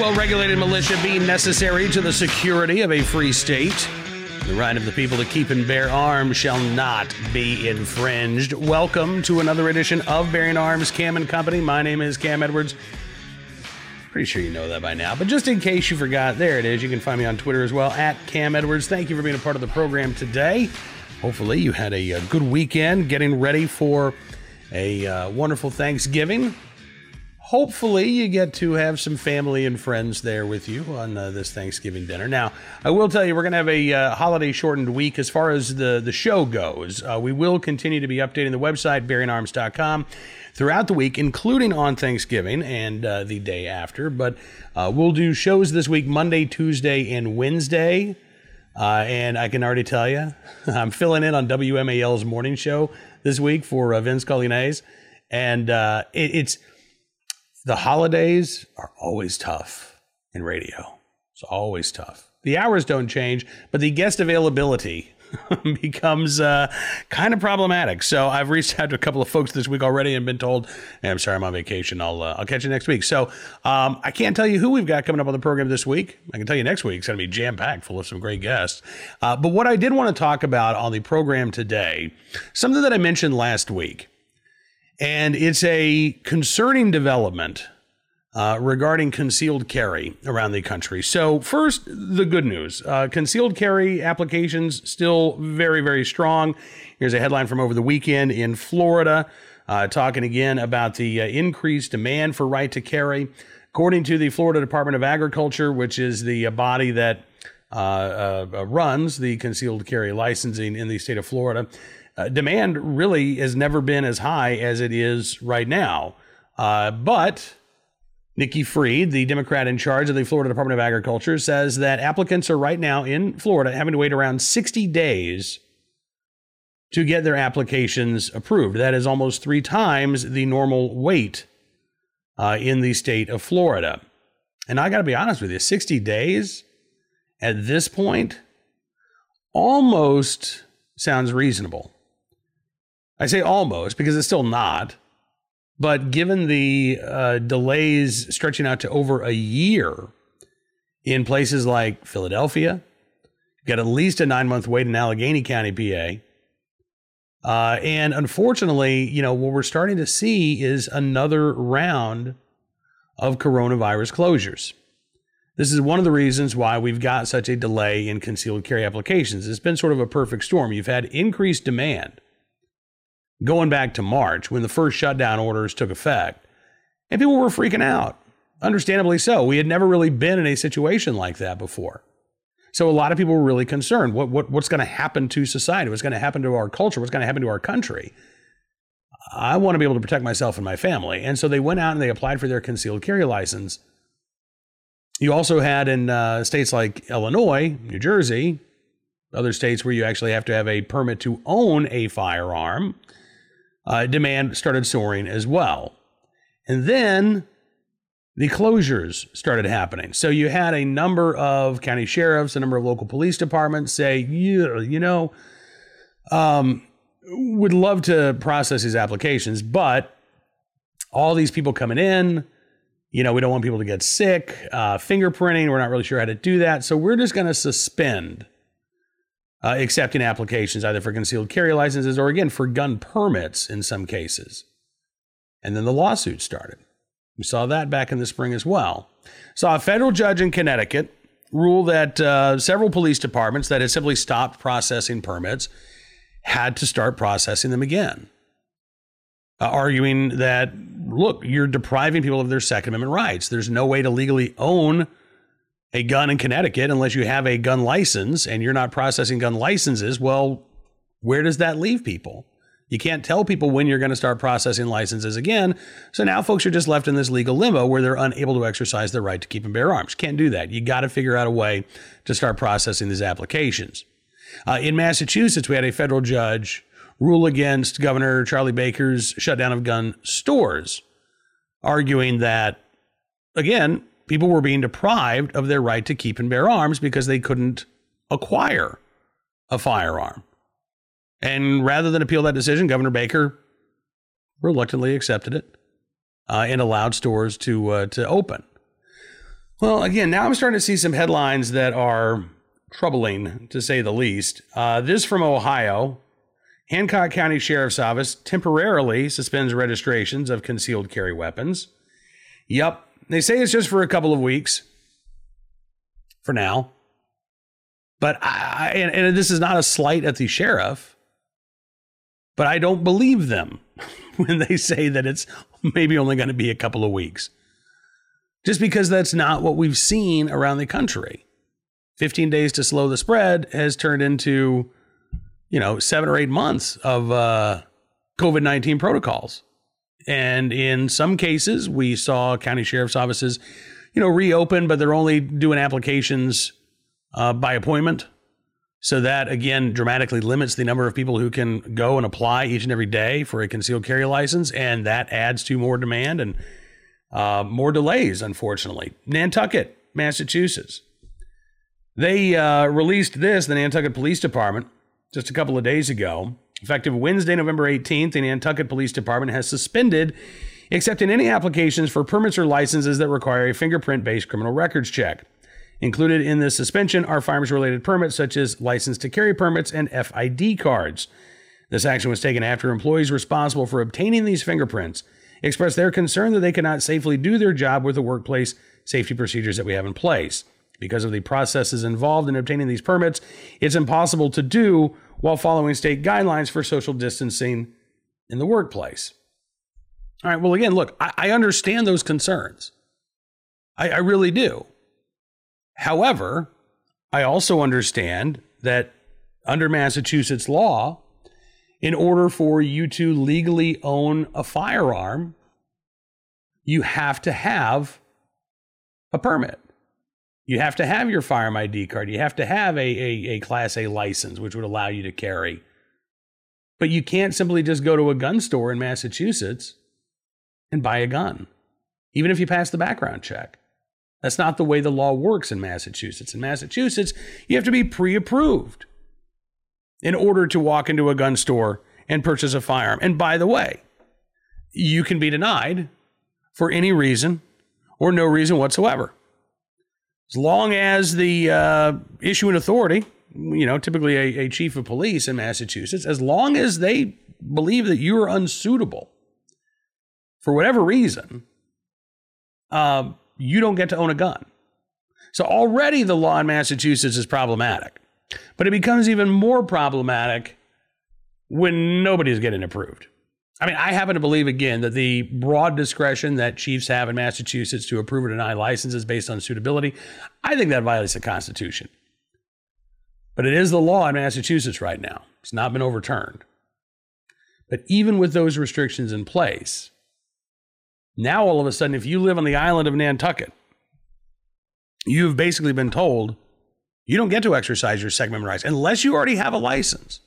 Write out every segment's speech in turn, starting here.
well regulated militia being necessary to the security of a free state. The right of the people to keep and bear arms shall not be infringed. Welcome to another edition of Bearing Arms Cam and Company. My name is Cam Edwards. Pretty sure you know that by now, but just in case you forgot, there it is. You can find me on Twitter as well at Cam Edwards. Thank you for being a part of the program today. Hopefully, you had a, a good weekend getting ready for a uh, wonderful Thanksgiving hopefully you get to have some family and friends there with you on uh, this Thanksgiving dinner. Now, I will tell you, we're going to have a uh, holiday shortened week as far as the, the show goes. Uh, we will continue to be updating the website, bearingarms.com, throughout the week, including on Thanksgiving and uh, the day after. But uh, we'll do shows this week Monday, Tuesday, and Wednesday. Uh, and I can already tell you, I'm filling in on WMAL's morning show this week for Vince Coglianese. And it, it's the holidays are always tough in radio. It's always tough. The hours don't change, but the guest availability becomes uh, kind of problematic. So I've reached out to a couple of folks this week already and been told, hey, "I'm sorry, I'm on vacation. I'll uh, I'll catch you next week." So um, I can't tell you who we've got coming up on the program this week. I can tell you next week's going to be jam packed, full of some great guests. Uh, but what I did want to talk about on the program today, something that I mentioned last week, and it's a concerning development uh, regarding concealed carry around the country. So, first, the good news uh, concealed carry applications still very, very strong. Here's a headline from over the weekend in Florida, uh, talking again about the uh, increased demand for right to carry. According to the Florida Department of Agriculture, which is the uh, body that uh, runs the concealed carry licensing in the state of Florida, uh, demand really has never been as high as it is right now. Uh, but Nikki Fried, the Democrat in charge of the Florida Department of Agriculture, says that applicants are right now in Florida having to wait around 60 days to get their applications approved. That is almost three times the normal wait uh, in the state of Florida. And I got to be honest with you 60 days at this point almost sounds reasonable. I say almost because it's still not. But given the uh, delays stretching out to over a year in places like Philadelphia, got at least a nine month wait in Allegheny County, PA. Uh, and unfortunately, you know, what we're starting to see is another round of coronavirus closures. This is one of the reasons why we've got such a delay in concealed carry applications. It's been sort of a perfect storm. You've had increased demand going back to March when the first shutdown orders took effect. And people were freaking out. Understandably so. We had never really been in a situation like that before. So a lot of people were really concerned. What, what what's going to happen to society? What's going to happen to our culture? What's going to happen to our country? I want to be able to protect myself and my family. And so they went out and they applied for their concealed carry license. You also had in uh, states like Illinois, New Jersey, other states where you actually have to have a permit to own a firearm uh, demand started soaring as well. And then the closures started happening. So you had a number of county sheriffs, a number of local police departments say, yeah, you know, um, would love to process these applications, but all these people coming in, you know, we don't want people to get sick. Uh, fingerprinting, we're not really sure how to do that. So we're just going to suspend uh, accepting applications either for concealed carry licenses or again for gun permits in some cases. And then the lawsuit started. We saw that back in the spring as well. Saw a federal judge in Connecticut rule that uh, several police departments that had simply stopped processing permits had to start processing them again, uh, arguing that, look, you're depriving people of their Second Amendment rights. There's no way to legally own a gun in Connecticut unless you have a gun license and you're not processing gun licenses. Well, where does that leave people? You can't tell people when you're going to start processing licenses again. So now folks are just left in this legal limbo where they're unable to exercise their right to keep and bear arms. Can't do that. You got to figure out a way to start processing these applications. Uh, in Massachusetts, we had a federal judge rule against Governor Charlie Baker's shutdown of gun stores, arguing that, again, people were being deprived of their right to keep and bear arms because they couldn't acquire a firearm. And rather than appeal that decision, Governor Baker reluctantly accepted it uh, and allowed stores to uh, to open. Well, again, now I'm starting to see some headlines that are troubling, to say the least. Uh, this from Ohio. Hancock County Sheriff's Office temporarily suspends registrations of concealed carry weapons. Yep, they say it's just for a couple of weeks for now. But I, and, and this is not a slight at the sheriff, but I don't believe them when they say that it's maybe only going to be a couple of weeks. Just because that's not what we've seen around the country. 15 days to slow the spread has turned into, you know, seven or eight months of uh, COVID 19 protocols. And in some cases, we saw county sheriff's offices, you know, reopen, but they're only doing applications uh, by appointment. So that again dramatically limits the number of people who can go and apply each and every day for a concealed carry license, and that adds to more demand and uh, more delays. Unfortunately, Nantucket, Massachusetts, they uh, released this. The Nantucket Police Department just a couple of days ago, effective Wednesday, November 18th. The Nantucket Police Department has suspended accepting any applications for permits or licenses that require a fingerprint-based criminal records check. Included in this suspension are firearms related permits such as license to carry permits and FID cards. This action was taken after employees responsible for obtaining these fingerprints expressed their concern that they cannot safely do their job with the workplace safety procedures that we have in place. Because of the processes involved in obtaining these permits, it's impossible to do while following state guidelines for social distancing in the workplace. All right, well, again, look, I, I understand those concerns. I, I really do. However, I also understand that under Massachusetts law, in order for you to legally own a firearm, you have to have a permit. You have to have your firearm ID card. You have to have a, a, a, Class A license, which would allow you to carry. But you can't simply just go to a gun store in Massachusetts and buy a gun, even if you pass the background check. That's not the way the law works in Massachusetts. In Massachusetts, you have to be pre approved in order to walk into a gun store and purchase a firearm. And by the way, you can be denied for any reason or no reason whatsoever. As long as the uh, issuing authority, you know, typically a, a chief of police in Massachusetts, as long as they believe that you are unsuitable for whatever reason, um, you don't get to own a gun. So already the law in Massachusetts is problematic, but it becomes even more problematic when nobody's getting approved. I mean, I happen to believe again that the broad discretion that chiefs have in Massachusetts to approve or deny licenses based on suitability, I think that violates the Constitution. But it is the law in Massachusetts right now. It's not been overturned. But even with those restrictions in place, now, all of a sudden, if you live on the island of Nantucket, you've basically been told you don't get to exercise your Second Amendment rights unless you already have a license,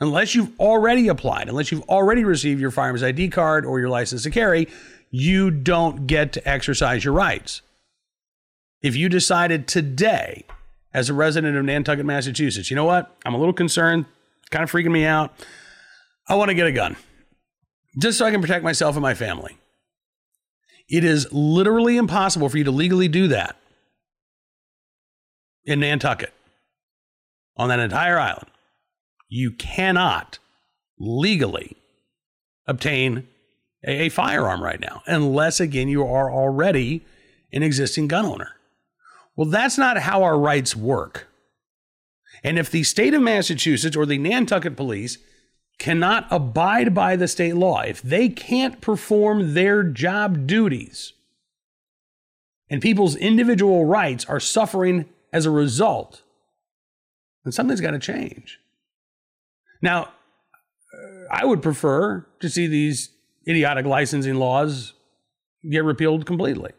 unless you've already applied, unless you've already received your firearms ID card or your license to carry, you don't get to exercise your rights. If you decided today, as a resident of Nantucket, Massachusetts, you know what? I'm a little concerned, kind of freaking me out. I want to get a gun just so I can protect myself and my family. It is literally impossible for you to legally do that in Nantucket on that entire island. You cannot legally obtain a, a, firearm right now, unless, again, you are already an existing gun owner. Well, that's not how our rights work. And if the state of Massachusetts or the Nantucket police cannot abide by the state law, if they can't perform their job duties, and people's individual rights are suffering as a result, then something's got to change. Now, I would prefer to see these idiotic licensing laws get repealed completely.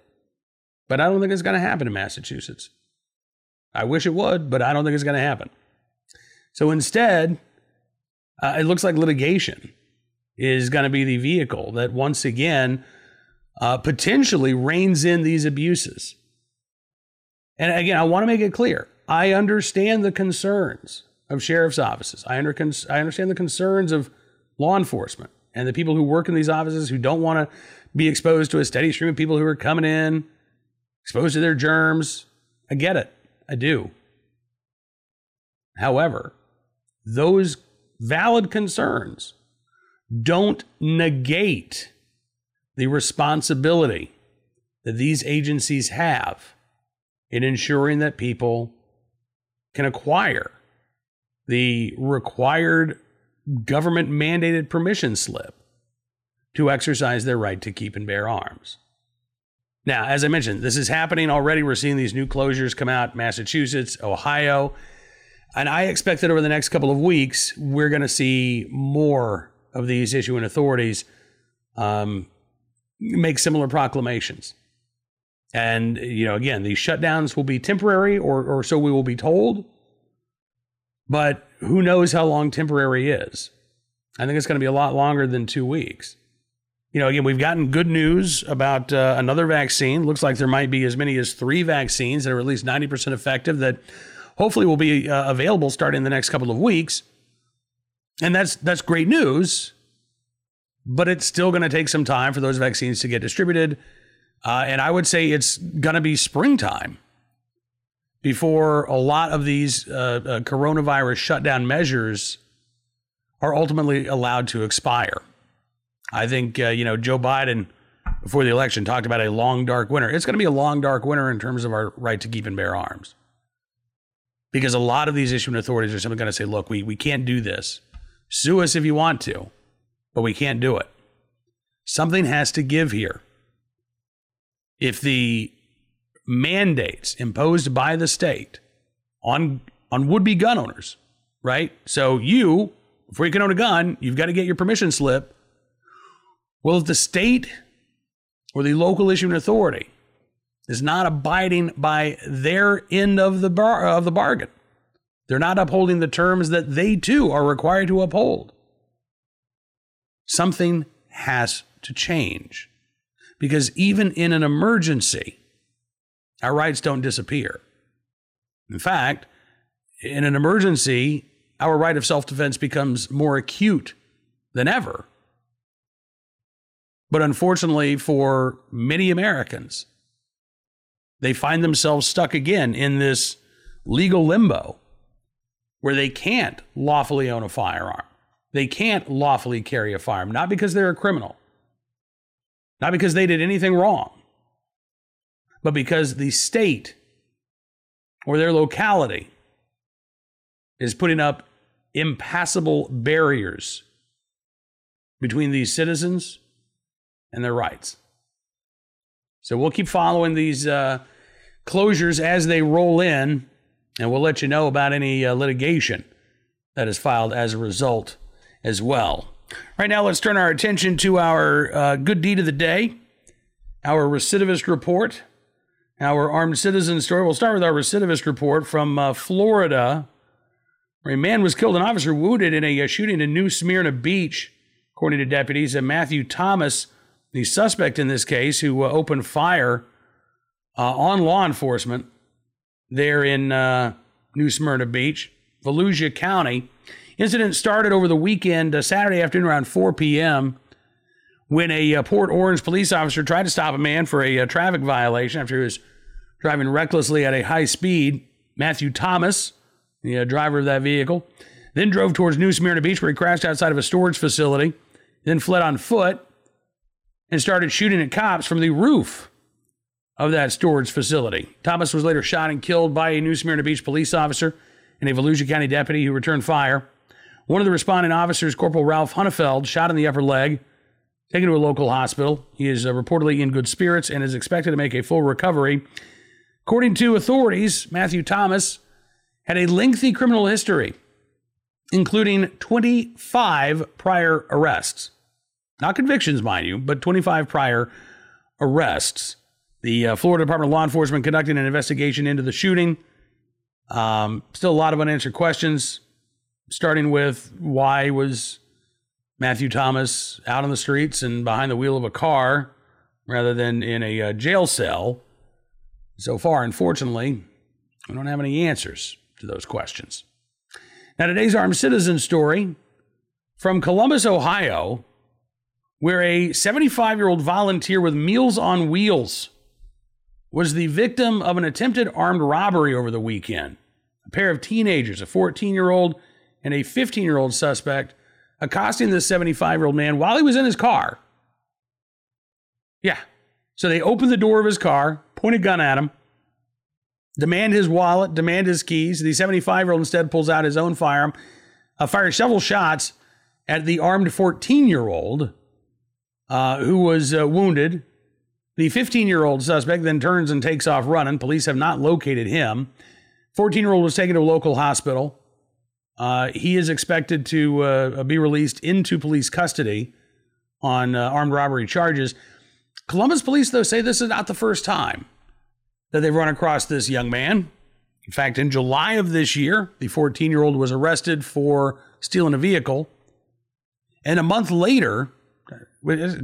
But I don't think it's going to happen in Massachusetts. I wish it would, but I don't think it's going to happen. So instead, uh, it looks like litigation is going to be the vehicle that once again uh, potentially reins in these abuses. And again, I want to make it clear I understand the concerns of sheriff's offices, I, under, I understand the concerns of law enforcement and the people who work in these offices who don't want to be exposed to a steady stream of people who are coming in, exposed to their germs. I get it. I do. However, those valid concerns don't negate the responsibility that these agencies have in ensuring that people can acquire the required government mandated permission slip to exercise their right to keep and bear arms. Now, as I mentioned, this is happening already. We're seeing these new closures come out Massachusetts, Ohio. And I expect that over the next couple of weeks, we're going to see more of these issuing authorities um, make similar proclamations. And, you know, again, these shutdowns will be temporary, or, or so we will be told. But who knows how long temporary is? I think it's going to be a lot longer than two weeks. You know, again, we've gotten good news about uh, another vaccine. Looks like there might be as many as three vaccines that are at least 90% effective that hopefully will be uh, available starting the next couple of weeks. And that's that's great news, but it's still going to take some time for those vaccines to get distributed. Uh, and I would say it's going to be springtime before a lot of these uh, uh, coronavirus shutdown measures are ultimately allowed to expire. I think, uh, you know, Joe Biden before the election talked about a long, dark winter. It's going to be a long, dark winter in terms of our right to keep and bear arms. Because a lot of these issuing authorities are simply going to say, look, we, we can't do this. Sue us if you want to, but we can't do it. Something has to give here. If the mandates imposed by the state on on would-be gun owners, right? So you, before you can own a gun, you've got to get your permission slip. Well, if the state or the local issuing authority is not abiding by their end of the bar, of the bargain, they're not upholding the terms that they too are required to uphold. Something has to change. Because even in an emergency, our rights don't disappear. In fact, in an emergency, our right of self defense becomes more acute than ever. But unfortunately, for many Americans, they find themselves stuck again in this legal limbo where they can't lawfully own a firearm. They can't lawfully carry a firearm, not because they're a criminal, not because they did anything wrong, but because the state or their locality is putting up impassable barriers between these citizens and their rights. So we'll keep following these uh, closures as they roll in, and we'll let you know about any uh, litigation that is filed as a result as well. Right now, let's turn our attention to our uh, good deed of the day, our recidivist report our armed citizen story. We'll start with our recidivist report from uh, Florida, where a man was killed, an officer wounded in a uh, shooting in New Smyrna Beach, according to deputies. And Matthew Thomas, the suspect in this case, who uh, opened fire uh, on law enforcement there in uh, New Smyrna Beach, Volusia County. Incident started over the weekend, Saturday afternoon around 4 p.m when a uh, Port Orange police officer tried to stop a man for a, a uh, traffic violation after he was driving recklessly at a high speed. Matthew Thomas, the uh, driver of that vehicle, then drove towards New Smyrna Beach where he crashed outside of a storage facility, then fled on foot and started shooting at cops from the roof of that storage facility. Thomas was later shot and killed by a New Smyrna Beach police officer and a Volusia County deputy who returned fire. One of the responding officers, Corporal Ralph Hunnefeld, shot in the upper leg taken to a local hospital. He is uh, reportedly in good spirits and is expected to make a full recovery. According to authorities, Matthew Thomas had a lengthy criminal history, including 25 prior arrests. Not convictions, mind you, but 25 prior arrests. The uh, Florida Department of Law Enforcement conducting an investigation into the shooting. Um, still a lot of unanswered questions, starting with why was Matthew Thomas out on the streets and behind the wheel of a car rather than in a uh, jail cell. So far, unfortunately, we don't have any answers to those questions. Now, today's armed citizen story from Columbus, Ohio, where a 75 year old volunteer with Meals on Wheels was the victim of an attempted armed robbery over the weekend. A pair of teenagers, a 14 year old and a 15 year old suspect, accosting this 75 year old man while he was in his car. Yeah. So they opened the door of his car, pointed a gun at him, demand his wallet, demand his keys. The 75 year old instead pulls out his own firearm, uh, fires several shots at the armed 14 year old uh, who was uh, wounded. The 15 year old suspect then turns and takes off running. Police have not located him. 14 year old was taken to a local hospital. Uh, he is expected to uh, be released into police custody on uh, armed robbery charges. Columbus police, though, say this is not the first time that they've run across this young man. In fact, in July of this year, the 14 year old was arrested for stealing a vehicle. And a month later,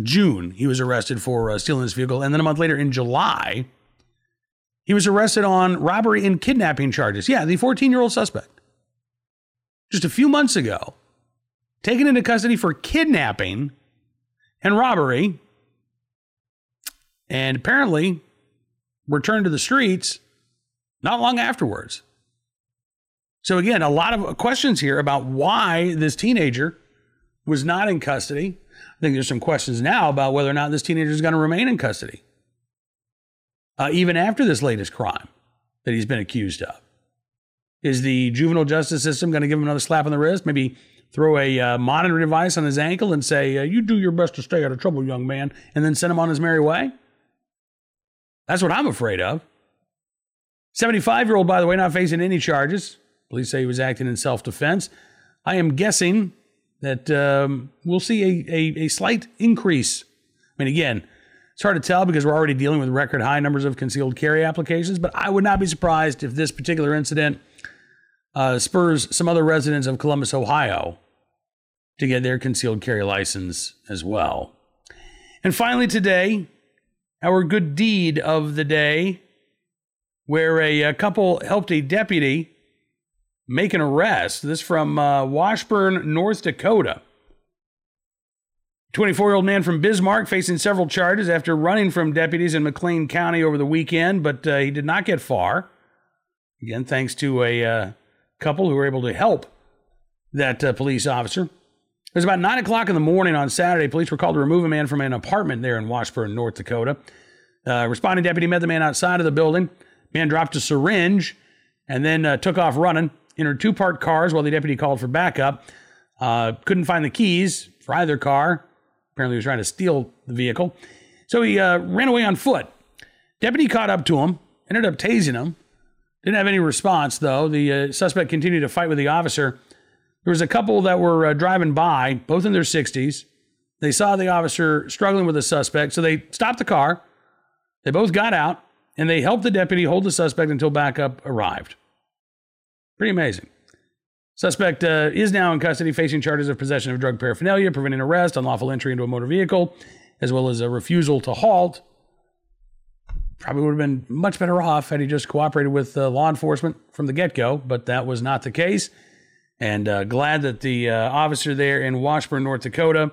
June, he was arrested for uh, stealing this vehicle. And then a month later, in July, he was arrested on robbery and kidnapping charges. Yeah, the 14 year old suspect. Just a few months ago, taken into custody for kidnapping and robbery, and apparently returned to the streets not long afterwards. So, again, a lot of questions here about why this teenager was not in custody. I think there's some questions now about whether or not this teenager is going to remain in custody, uh, even after this latest crime that he's been accused of. Is the juvenile justice system going to give him another slap on the wrist? Maybe throw a uh, monitor device on his ankle and say, uh, You do your best to stay out of trouble, young man, and then send him on his merry way? That's what I'm afraid of. 75 year old, by the way, not facing any charges. Police say he was acting in self defense. I am guessing that um, we'll see a, a, a, slight increase. I mean, again, it's hard to tell because we're already dealing with record high numbers of concealed carry applications, but I would not be surprised if this particular incident uh, spurs some other residents of Columbus, Ohio to get their concealed carry license as well. And finally, today, our good deed of the day, where a, a couple helped a deputy make an arrest. This from uh, Washburn, North Dakota. 24 year old man from Bismarck facing several charges after running from deputies in McLean County over the weekend, but uh, he did not get far. Again, thanks to a uh, couple who were able to help that uh, police officer. It was about 9 o'clock in the morning on Saturday. Police were called to remove a man from an apartment there in Washburn, North Dakota. Uh, responding deputy met the man outside of the building. Man dropped a syringe and then uh, took off running. Entered two parked cars while the deputy called for backup. Uh, couldn't find the keys for either car. Apparently, he was trying to steal the vehicle. So he uh, ran away on foot. Deputy caught up to him, ended up tasing him. Didn't have any response, though. The uh, suspect continued to fight with the officer. There was a couple that were uh, driving by, both in their 60s. They saw the officer struggling with the suspect, so they stopped the car. They both got out, and they helped the deputy hold the suspect until backup arrived. Pretty amazing. Suspect uh, is now in custody, facing charges of possession of drug paraphernalia, preventing arrest, unlawful entry into a motor vehicle, as well as a refusal to halt probably would have been much better off had he just cooperated with uh, law enforcement from the get go, but that was not the case. And uh, glad that the uh, officer there in Washburn, North Dakota,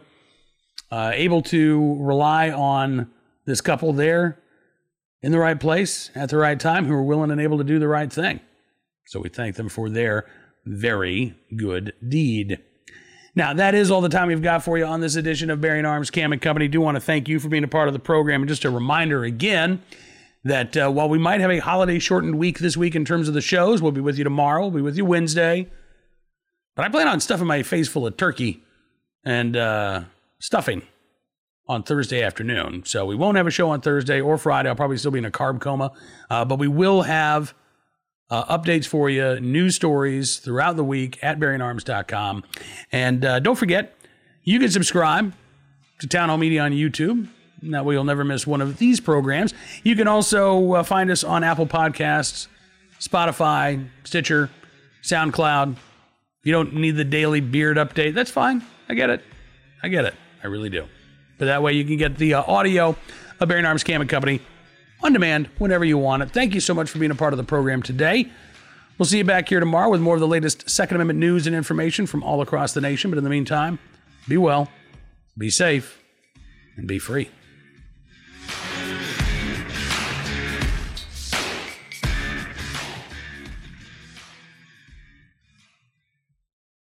uh, able to rely on this couple there in the right place at the right time who were willing and able to do the right thing. So we thank them for their very good deed. Now, that is all the time we've got for you on this edition of Bearing Arms Cam and Company. Do want to thank you for being a part of the program. And just a reminder again, that uh, while we might have a holiday shortened week this week in terms of the shows, we'll be with you tomorrow, we'll be with you Wednesday. But I plan on stuffing my face full of turkey and uh, stuffing on Thursday afternoon. So we won't have a show on Thursday or Friday. I'll probably still be in a carb coma. Uh, but we will have uh, updates for you, news stories throughout the week at bearingarms.com. And uh, don't forget, you can subscribe to Town Hall Media on YouTube. That way you'll never miss one of these programs. You can also uh, find us on Apple Podcasts, Spotify, Stitcher, SoundCloud. You don't need the daily beard update, that's fine. I get it. I get it. I really do. But that way you can get the uh, audio of Bearing Arms Cam and Company on demand whenever you want it. Thank you so much for being a part of the program today. We'll see you back here tomorrow with more of the latest Second Amendment news and information from all across the nation. But in the meantime, be well, be safe, and be free.